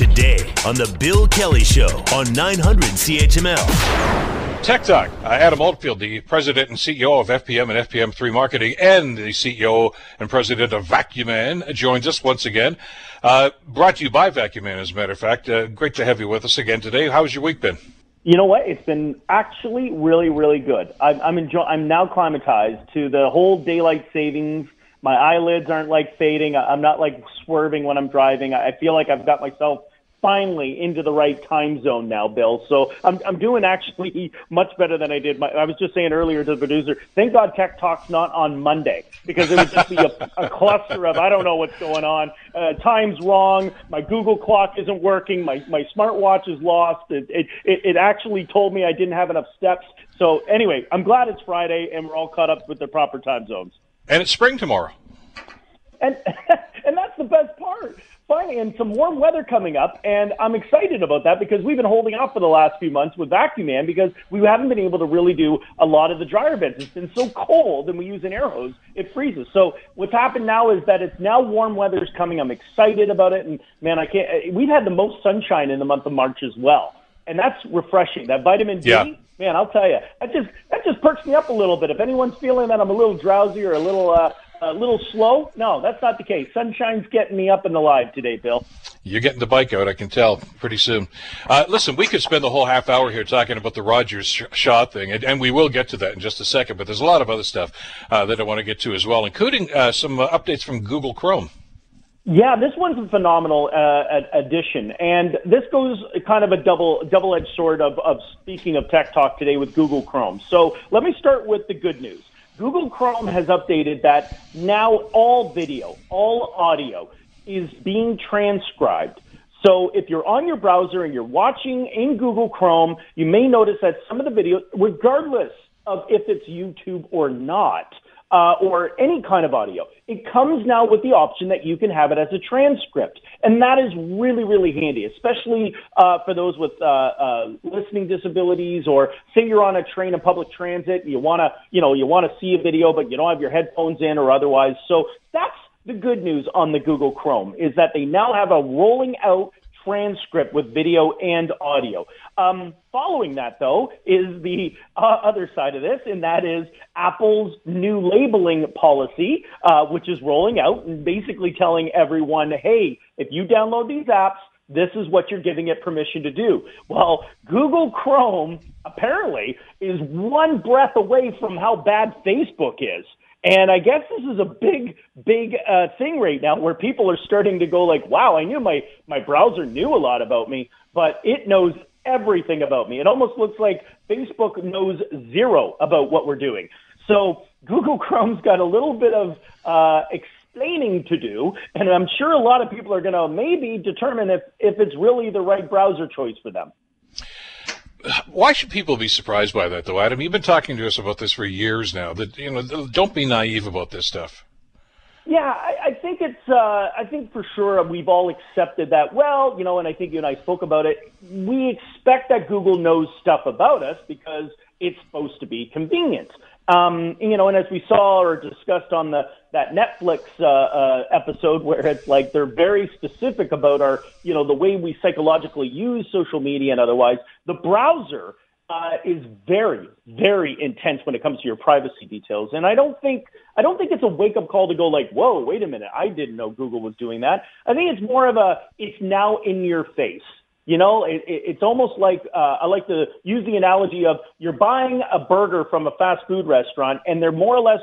today on The Bill Kelly Show on 900 CHML. Tech Talk. Uh, Adam Oldfield, the president and CEO of FPM and FPM3 Marketing, and the CEO and president of Vacuuman, joins us once again. Uh, brought to you by Vacuuman, as a matter of fact. Uh, great to have you with us again today. How's your week been? You know what? It's been actually really, really good. I'm I'm, enjoy- I'm now climatized to the whole daylight savings my eyelids aren't like fading. I'm not like swerving when I'm driving. I feel like I've got myself finally into the right time zone now, Bill. So I'm I'm doing actually much better than I did. My, I was just saying earlier to the producer, thank God Tech Talk's not on Monday because it would just be a, a cluster of I don't know what's going on. Uh, time's wrong. My Google clock isn't working. My my smartwatch is lost. It, it it it actually told me I didn't have enough steps. So anyway, I'm glad it's Friday and we're all caught up with the proper time zones. And it's spring tomorrow. And and that's the best part. Finally, and some warm weather coming up, and I'm excited about that because we've been holding off for the last few months with Vacuuman because we haven't been able to really do a lot of the dryer beds. It's been so cold, and we use an air hose, it freezes. So what's happened now is that it's now warm weather is coming. I'm excited about it, and man, I can't. We've had the most sunshine in the month of March as well, and that's refreshing. That vitamin D. Yeah man, I'll tell you, that just that just perks me up a little bit. If anyone's feeling that I'm a little drowsy or a little uh, a little slow, no, that's not the case. Sunshine's getting me up and alive today, Bill. You're getting the bike out, I can tell, pretty soon. Uh, listen, we could spend the whole half hour here talking about the Rogers sh- Shaw thing, and, and, we will get to that in just a second. But there's a lot of other stuff uh, that I want to get to as well, including uh, some uh, updates from Google Chrome. Yeah, this one's a phenomenal uh, addition, and this goes kind of a double double-edged sword of, of speaking of tech talk today with Google Chrome. So let me start with the good news. Google Chrome has updated that now all video, all audio is being transcribed. So if you're on your browser and you're watching in Google Chrome, you may notice that some of the video, regardless of if it's YouTube or not, uh, or any kind of audio. It comes now with the option that you can have it as a transcript, and that is really, really handy, especially uh, for those with uh, uh, listening disabilities, or say you're on a train in public transit, and you want to, you know, you want to see a video, but you don't have your headphones in or otherwise. So that's the good news on the Google Chrome is that they now have a rolling out transcript with video and audio. Um, following that, though, is the uh, other side of this, and that is Apple's new labeling policy, uh, which is rolling out and basically telling everyone, hey, if you download these apps, this is what you're giving it permission to do. Well, Google Chrome apparently is one breath away from how bad Facebook is. And I guess this is a big, big uh, thing right now where people are starting to go like, wow, I knew my, my browser knew a lot about me, but it knows everything about me. It almost looks like Facebook knows zero about what we're doing. So Google Chrome's got a little bit of uh, explaining to do, and I'm sure a lot of people are going to maybe determine if, if it's really the right browser choice for them. Why should people be surprised by that, though, Adam? You've been talking to us about this for years now. That you know, don't be naive about this stuff. Yeah, I, I think it's. Uh, I think for sure we've all accepted that. Well, you know, and I think you and I spoke about it. We expect that Google knows stuff about us because it's supposed to be convenient. Um, you know, and as we saw or discussed on the that Netflix uh, uh, episode, where it's like they're very specific about our, you know, the way we psychologically use social media and otherwise. The browser uh, is very, very intense when it comes to your privacy details, and I don't think I don't think it's a wake up call to go like, whoa, wait a minute, I didn't know Google was doing that. I think it's more of a it's now in your face. You know, it, it, it's almost like uh, I like to use the analogy of you're buying a burger from a fast food restaurant, and they're more or less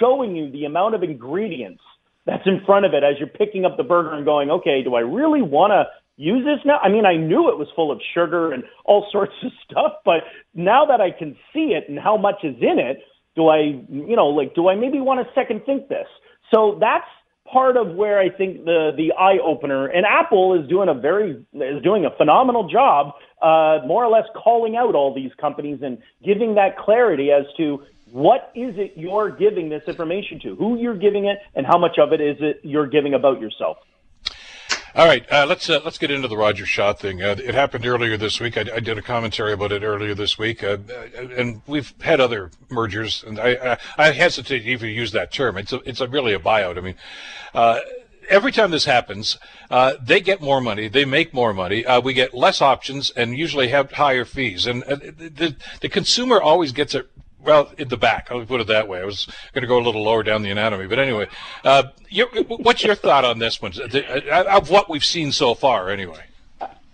showing you the amount of ingredients that's in front of it as you're picking up the burger and going, okay, do I really want to use this now? I mean, I knew it was full of sugar and all sorts of stuff, but now that I can see it and how much is in it, do I, you know, like, do I maybe want to second think this? So that's part of where I think the the eye opener and Apple is doing a very is doing a phenomenal job, uh, more or less calling out all these companies and giving that clarity as to what is it you're giving this information to, who you're giving it, and how much of it is it you're giving about yourself. All right, uh, let's uh, let's get into the Rogers Shaw thing. Uh, it happened earlier this week. I, I, did a commentary about it earlier this week, uh, and we've had other mergers. And I, I, I hesitate to even use that term. It's a, it's a really a buyout. I mean, uh, every time this happens, uh, they get more money, they make more money, uh, we get less options, and usually have higher fees. And uh, the, the consumer always gets it well, in the back. I'll put it that way. I was going to go a little lower down the anatomy, but anyway, uh, your, what's your thought on this one? Uh, of what we've seen so far, anyway.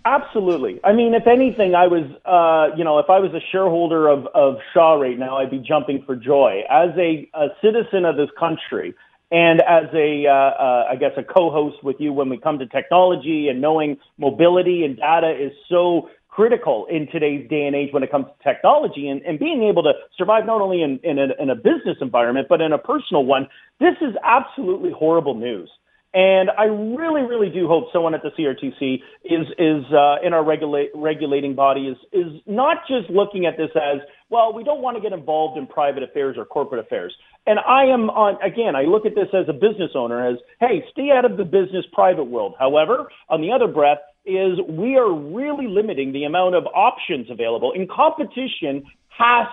Absolutely. I mean, if anything, I was, uh, you know, if I was a shareholder of, of Shaw right now, I'd be jumping for joy. As a, a citizen of this country, and as a, uh, uh, I guess, a co-host with you when we come to technology and knowing mobility and data is so critical in today's day and age when it comes to technology and, and being able to survive not only in, in, a, in a business environment, but in a personal one. This is absolutely horrible news. And I really, really do hope someone at the CRTC is is uh, in our regulate, regulating body is is not just looking at this as well. We don't want to get involved in private affairs or corporate affairs. And I am on again. I look at this as a business owner as hey, stay out of the business private world. However, on the other breath, is we are really limiting the amount of options available, and competition has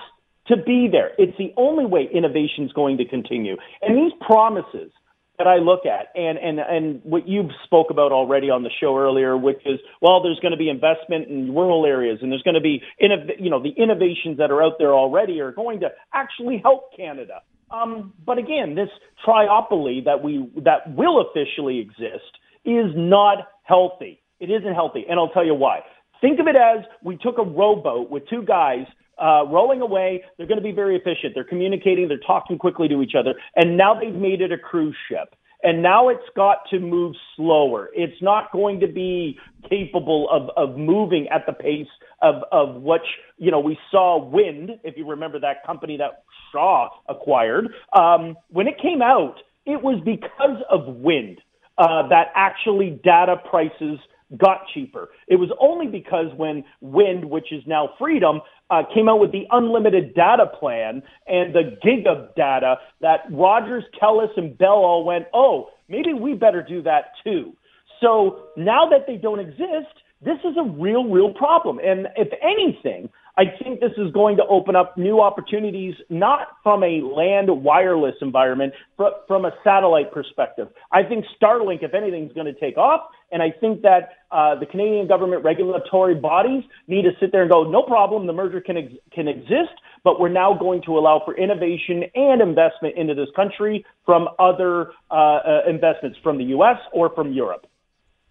to be there. It's the only way innovation is going to continue. And these promises that I look at, and and and what you spoke about already on the show earlier, which is well, there's going to be investment in rural areas, and there's going to be you know the innovations that are out there already are going to actually help Canada. Um, but again, this triopoly that we that will officially exist is not healthy. It isn't healthy, and I'll tell you why. Think of it as we took a rowboat with two guys uh, rolling away. They're going to be very efficient. They're communicating. They're talking quickly to each other. And now they've made it a cruise ship. And now it's got to move slower. It's not going to be capable of, of moving at the pace of, of what, you know, we saw Wind, if you remember that company that Shaw acquired. Um, when it came out, it was because of Wind uh, that actually data prices got cheaper. It was only because when Wind, which is now Freedom, uh, came out with the unlimited data plan and the gig of data that Rogers, Telus, and Bell all went, oh, maybe we better do that too. So now that they don't exist, this is a real, real problem. And if anything, I think this is going to open up new opportunities, not from a land wireless environment, but from a satellite perspective. I think Starlink, if anything, is going to take off. And I think that uh, the Canadian government regulatory bodies need to sit there and go, no problem, the merger can, ex- can exist, but we're now going to allow for innovation and investment into this country from other uh, uh, investments from the U.S. or from Europe.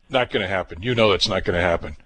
Not going to happen. You know that's not going to happen.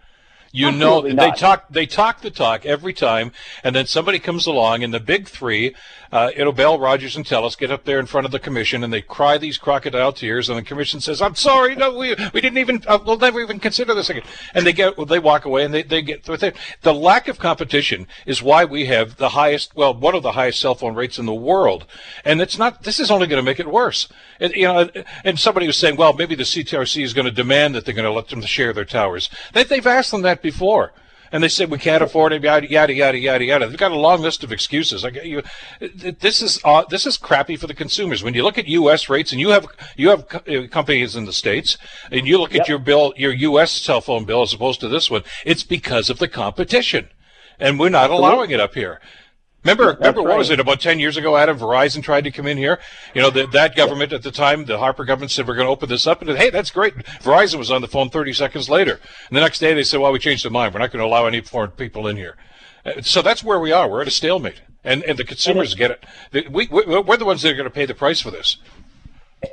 You Absolutely know, not. they talk they talk the talk every time, and then somebody comes along, and the big three, uh, it'll Bell, Rogers, and Telus get up there in front of the commission, and they cry these crocodile tears, and the commission says, "I'm sorry, no, we we didn't even, uh, we'll never even consider this again." And they get, well, they walk away, and they they get. The lack of competition is why we have the highest, well, one of the highest cell phone rates in the world, and it's not. This is only going to make it worse. And, you know, and somebody was saying, well, maybe the CTRC is going to demand that they're going to let them share their towers. They, they've asked them that before and they said we can't afford it, yada yada yada yada yada. They've got a long list of excuses. I get you, this is uh, this is crappy for the consumers. When you look at U.S. rates, and you have you have uh, companies in the states, and you look yep. at your bill, your U.S. cell phone bill as opposed to this one, it's because of the competition, and we're not allowing it up here. Remember, That's remember right. what was it about ten years ago? Adam Verizon tried to come in here. You know, the, that government at the time, the Harper government said we're going to open this up, and hey, that's great. Verizon was on the phone thirty seconds later, and the next day they said, well, we changed our mind. We're not going to allow any foreign people in here. Uh, so that's where we are. We're at a stalemate, and and the consumers get it. We, we, we're the ones that are going to pay the price for this.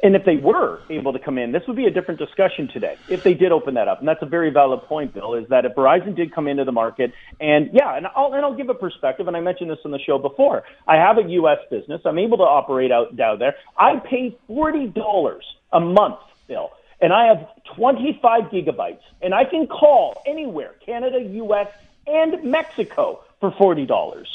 And if they were able to come in, this would be a different discussion today if they did open that up. And that's a very valid point, Bill, is that if Verizon did come into the market and yeah, and I'll, and I'll give a perspective, and I mentioned this on the show before. I have a U.S. business. I'm able to operate out down there. I pay $40 a month, Bill, and I have 25 gigabytes, and I can call anywhere, Canada, U.S., and Mexico for $40.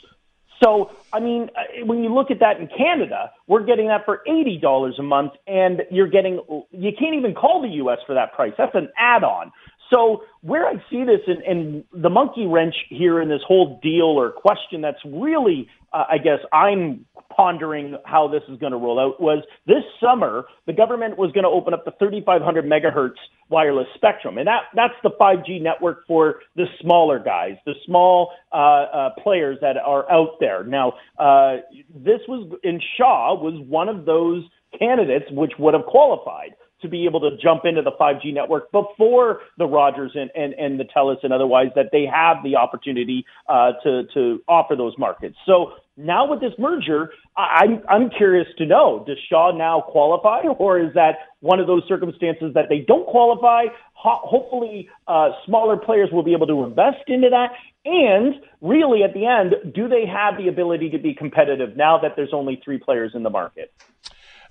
So, I mean, uh, when you look at that in Canada, we're getting that for $80 a month, and you're getting, you can't even call the U.S. for that price. That's an add on. So, where I see this and, and the monkey wrench here in this whole deal or question that's really, uh, I guess, I'm pondering how this is going to roll out was this summer the government was going to open up the 3500 megahertz wireless spectrum, and that that's the 5G network for the smaller guys, the small uh, uh, players that are out there. Now, uh, this was in Shaw was one of those candidates which would have qualified to be able to jump into the 5G network before the Rogers and, and, and the Telus and otherwise that they have the opportunity uh, to, to offer those markets. So now with this merger, I'm, I'm curious to know, does Shaw now qualify or is that one of those circumstances that they don't qualify? Ho- hopefully, uh, smaller players will be able to invest into that. And really, at the end, do they have the ability to be competitive now that there's only three players in the market?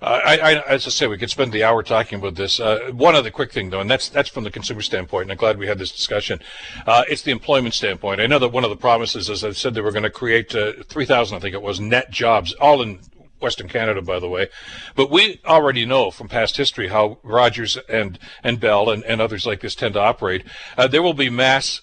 Uh, I, I, as I say, we could spend the hour talking about this. Uh, one other quick thing, though, and that's that's from the consumer standpoint, and I'm glad we had this discussion. Uh, it's the employment standpoint. I know that one of the promises, as I said, they were going to create uh, 3,000, I think it was, net jobs, all in Western Canada, by the way. But we already know from past history how Rogers and, and Bell and, and others like this tend to operate. Uh, there will be mass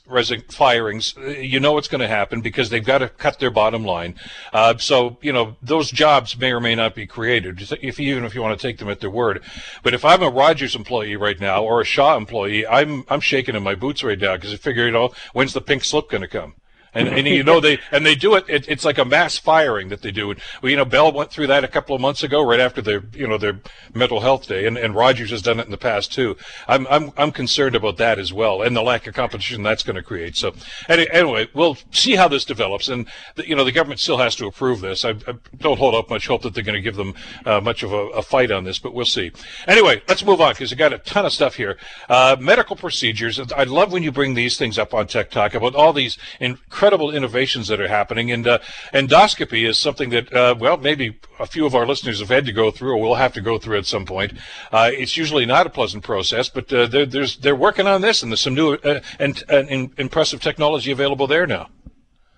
firings. Uh, you know what's going to happen because they've got to cut their bottom line. Uh, so, you know, those jobs may or may not be created, if even if you want to take them at their word. But if I'm a Rogers employee right now or a Shaw employee, I'm, I'm shaking in my boots right now because I figure, you know, when's the pink slip going to come? And, and you know they and they do it, it, It's like a mass firing that they do. Well, you know, Bell went through that a couple of months ago, right after their you know their mental health day, and, and Rogers has done it in the past too. I'm I'm I'm concerned about that as well, and the lack of competition that's going to create. So anyway, we'll see how this develops, and the, you know the government still has to approve this. I, I don't hold up much hope that they're going to give them uh, much of a, a, fight on this, but we'll see. Anyway, let's move on because I got a ton of stuff here. Uh, medical procedures. I love when you bring these things up on Tech Talk about all these incredible innovations that are happening. And uh, endoscopy is something that, uh, well, maybe a few of our listeners have had to go through or will have to go through at some point. Uh, it's usually not a pleasant process, but uh, they're, there's, they're working on this, and there's some new uh, and, and impressive technology available there now.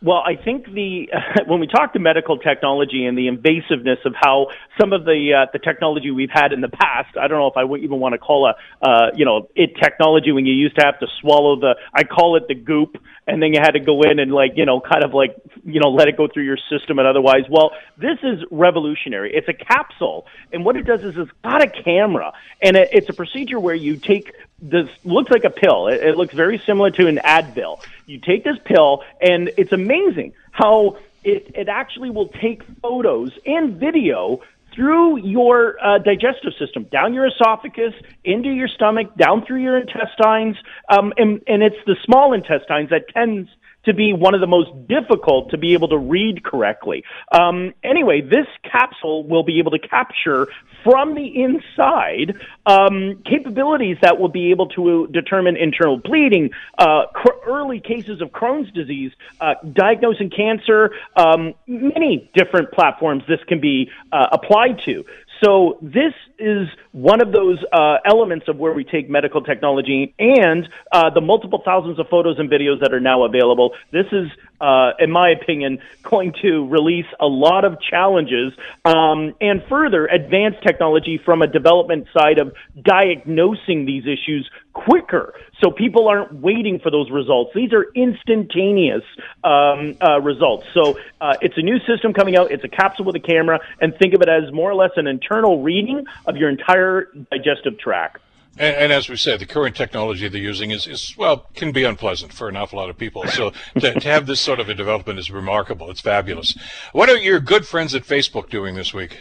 Well, I think the when we talk to medical technology and the invasiveness of how some of the uh, the technology we've had in the past, I don't know if I would even want to call a uh, you know it technology when you used to have to swallow the I call it the goop and then you had to go in and like you know kind of like you know let it go through your system and otherwise. Well, this is revolutionary. It's a capsule, and what it does is it's got a camera, and it, it's a procedure where you take this looks like a pill. It, it looks very similar to an Advil. You take this pill, and it's amazing how it, it actually will take photos and video through your uh, digestive system, down your esophagus, into your stomach, down through your intestines, um, and, and it's the small intestines that tends to be one of the most difficult to be able to read correctly. Um, anyway, this capsule will be able to capture from the inside um, capabilities that will be able to determine internal bleeding, uh, cr- early cases of Crohn's disease, uh, diagnosing cancer, um, many different platforms this can be uh, applied to. So this is one of those uh, elements of where we take medical technology and uh, the multiple thousands of photos and videos that are now available. This is, uh, in my opinion, going to release a lot of challenges um, and further advanced technology from a development side of diagnosing these issues quicker so people aren't waiting for those results. These are instantaneous um, uh, results. So uh, it's a new system coming out. It's a capsule with a camera, and think of it as more or less an internal reading of your entire digestive tract. And, and, as we said, the current technology they're using is, is, well, can be unpleasant for an awful lot of people. So to, to have this sort of a development is remarkable. It's fabulous. What are your good friends at Facebook doing this week?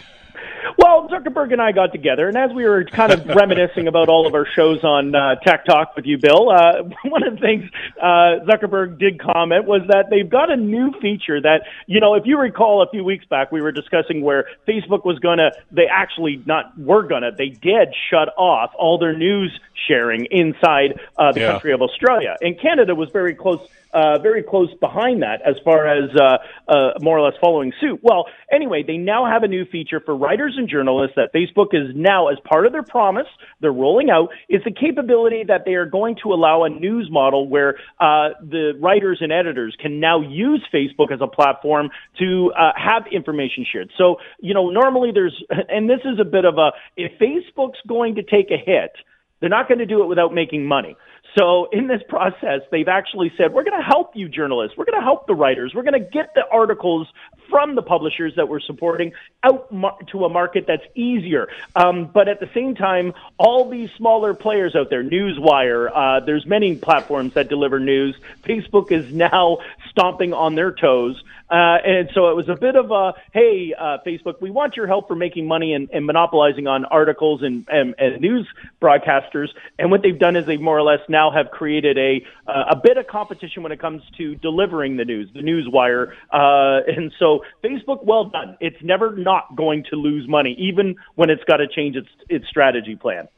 Well, Zuckerberg and I got together, and as we were kind of reminiscing about all of our shows on uh, Tech Talk with you, Bill, uh, one of the things uh, Zuckerberg did comment was that they've got a new feature that, you know, if you recall a few weeks back, we were discussing where Facebook was going to, they actually not were going to, they did shut off all their news sharing inside uh, the yeah. country of Australia. And Canada was very close uh, very close behind that as far as uh, uh, more or less following suit. Well, anyway, they now have a new feature for writers and journalists that Facebook is now, as part of their promise, they're rolling out, is the capability that they are going to allow a news model where uh, the writers and editors can now use Facebook as a platform to uh, have information shared. So, you know, normally there's, and this is a bit of a, if Facebook's going to take a hit, they're not going to do it without making money. So in this process, they've actually said, we're going to help you journalists. We're going to help the writers. We're going to get the articles from the publishers that we're supporting out to a market that's easier. Um, but at the same time, all these smaller players out there, Newswire, uh, there's many platforms that deliver news. Facebook is now stomping on their toes. Uh, and so it was a bit of a, hey, uh, Facebook, we want your help for making money and, and monopolizing on articles and, and, and news broadcasters. And what they've done is they more or less now have created a, uh, a bit of competition when it comes to delivering the news, the news wire. Uh, and so Facebook, well done. It's never not going to lose money, even when it's got to change its, its strategy plan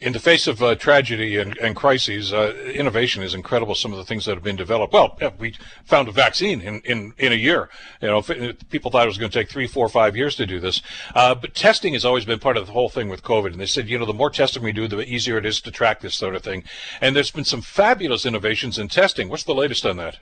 in the face of uh, tragedy and, and crises, uh, innovation is incredible. Some of the things that have been developed. Well, we found a vaccine in, in, in a year. You know, people thought it was going to take three, four, five years to do this. Uh, but testing has always been part of the whole thing with COVID. And they said, you know, the more testing we do, the easier it is to track this sort of thing. And there's been some fabulous innovations in testing. What's the latest on that?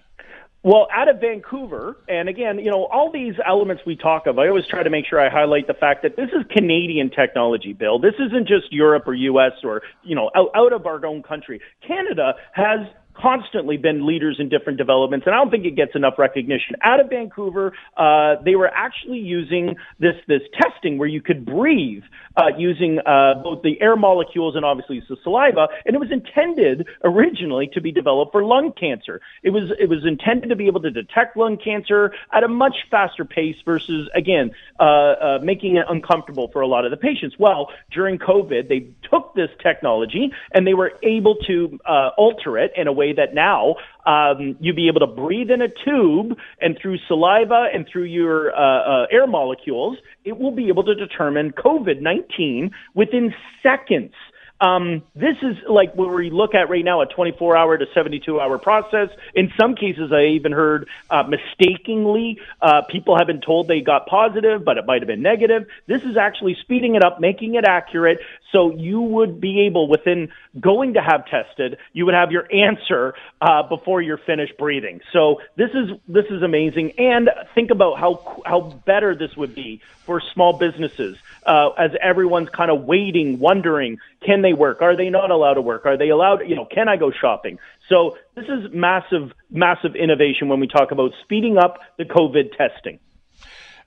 Well, out of Vancouver, and again, you know, all these elements we talk of, I always try to make sure I highlight the fact that this is Canadian technology, Bill. This isn't just Europe or U.S. or, you know, out, out of our own country. Canada has constantly been leaders in different developments, and I don't think it gets enough recognition. Out of Vancouver, uh, they were actually using this this testing where you could breathe uh, using uh, both the air molecules and obviously the saliva, and it was intended originally to be developed for lung cancer. It was it was intended to be able to detect lung cancer at a much faster pace versus again uh, uh, making it uncomfortable for a lot of the patients. Well, during COVID, they took this technology and they were able to uh, alter it in a way way that now um, you'd be able to breathe in a tube and through saliva and through your uh, uh, air molecules, it will be able to determine COVID 19 within seconds. Um, this is like where we look at right now a 24 hour to 72 hour process. In some cases, I even heard uh, mistakenly uh, people have been told they got positive, but it might have been negative. This is actually speeding it up, making it accurate. So you would be able, within going to have tested, you would have your answer uh, before you're finished breathing. So this is this is amazing. And think about how how better this would be for small businesses uh, as everyone's kind of waiting, wondering, can they work? Are they not allowed to work? Are they allowed? You know, can I go shopping? So this is massive, massive innovation when we talk about speeding up the COVID testing.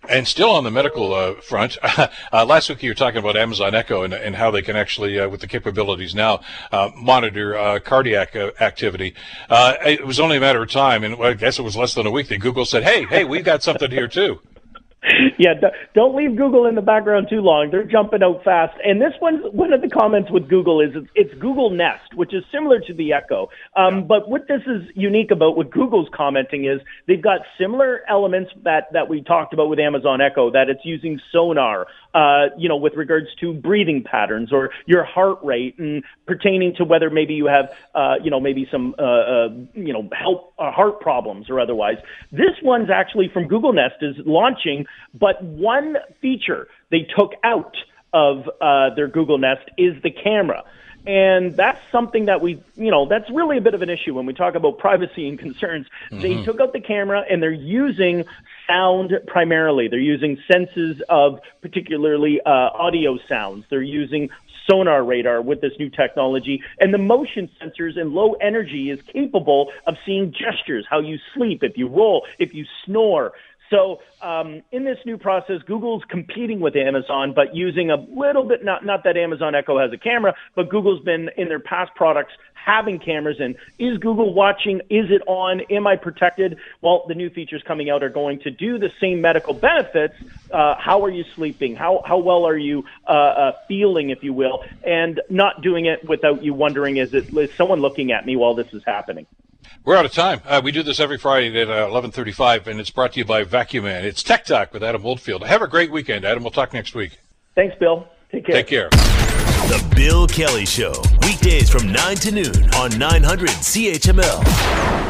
And still on the medical uh, front, uh, last week you were talking about Amazon Echo and, and how they can actually, uh, with the capabilities now, uh, monitor uh, cardiac uh, activity. it was only a matter of time, and I guess it was less than a week that Google said, "Hey, hey, we've got something here too." Yeah, don't leave Google in the background too long. They're jumping out fast. And this one, one of the comments with Google is it's, it's Google Nest, which is similar to the Echo. Um, yeah. But what this is unique about what Google's commenting is they've got similar elements that that we talked about with Amazon Echo. That it's using sonar, uh, you know, with regards to breathing patterns or your heart rate, and pertaining to whether maybe you have, uh, you know, maybe some, uh, uh, you know, help uh, heart problems or otherwise. This one's actually from Google Nest is launching but one feature they took out of uh, their Google Nest is the camera. And that's something that we, you know, that's really a bit of an issue when we talk about privacy and concerns. Mm-hmm. They took out the camera and they're using sound primarily. They're using senses of particularly uh, audio sounds. They're using sonar radar with this new technology. And the motion sensors and low energy is capable of seeing gestures, how you sleep, if you roll, if you snore. So um, in this new process, Google's competing with Amazon, but using a little bit not not that Amazon Echo has a camera, but Google's been in their past products having cameras in. Is Google watching? Is it on? Am I protected? Well, the new features coming out are going to do the same medical benefits. Uh, how are you sleeping? How how well are you uh, uh, feeling, if you will, and not doing it without you wondering is it is someone looking at me while this is happening? We're out of time. Uh, we do this every Friday at uh, 11:35, and it's brought to you by Vacuum Man. It's Tech Talk with Adam Oldfield. Have a great weekend, Adam. We'll talk next week. Thanks, Bill. Take care. Take care. The Bill Kelly Show, weekdays from 9 to noon on 900 CHML.